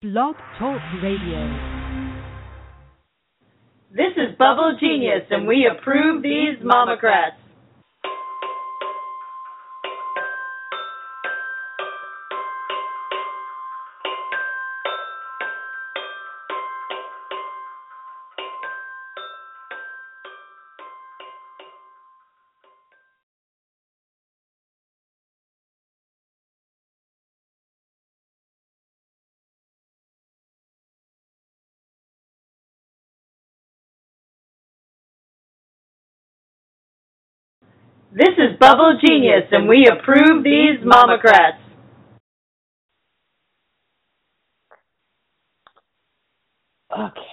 Blog Talk Radio. This is Bubble Genius, and we approve these MOMocrats. This is Bubble Genius, and we approve these MOMocrats. Okay.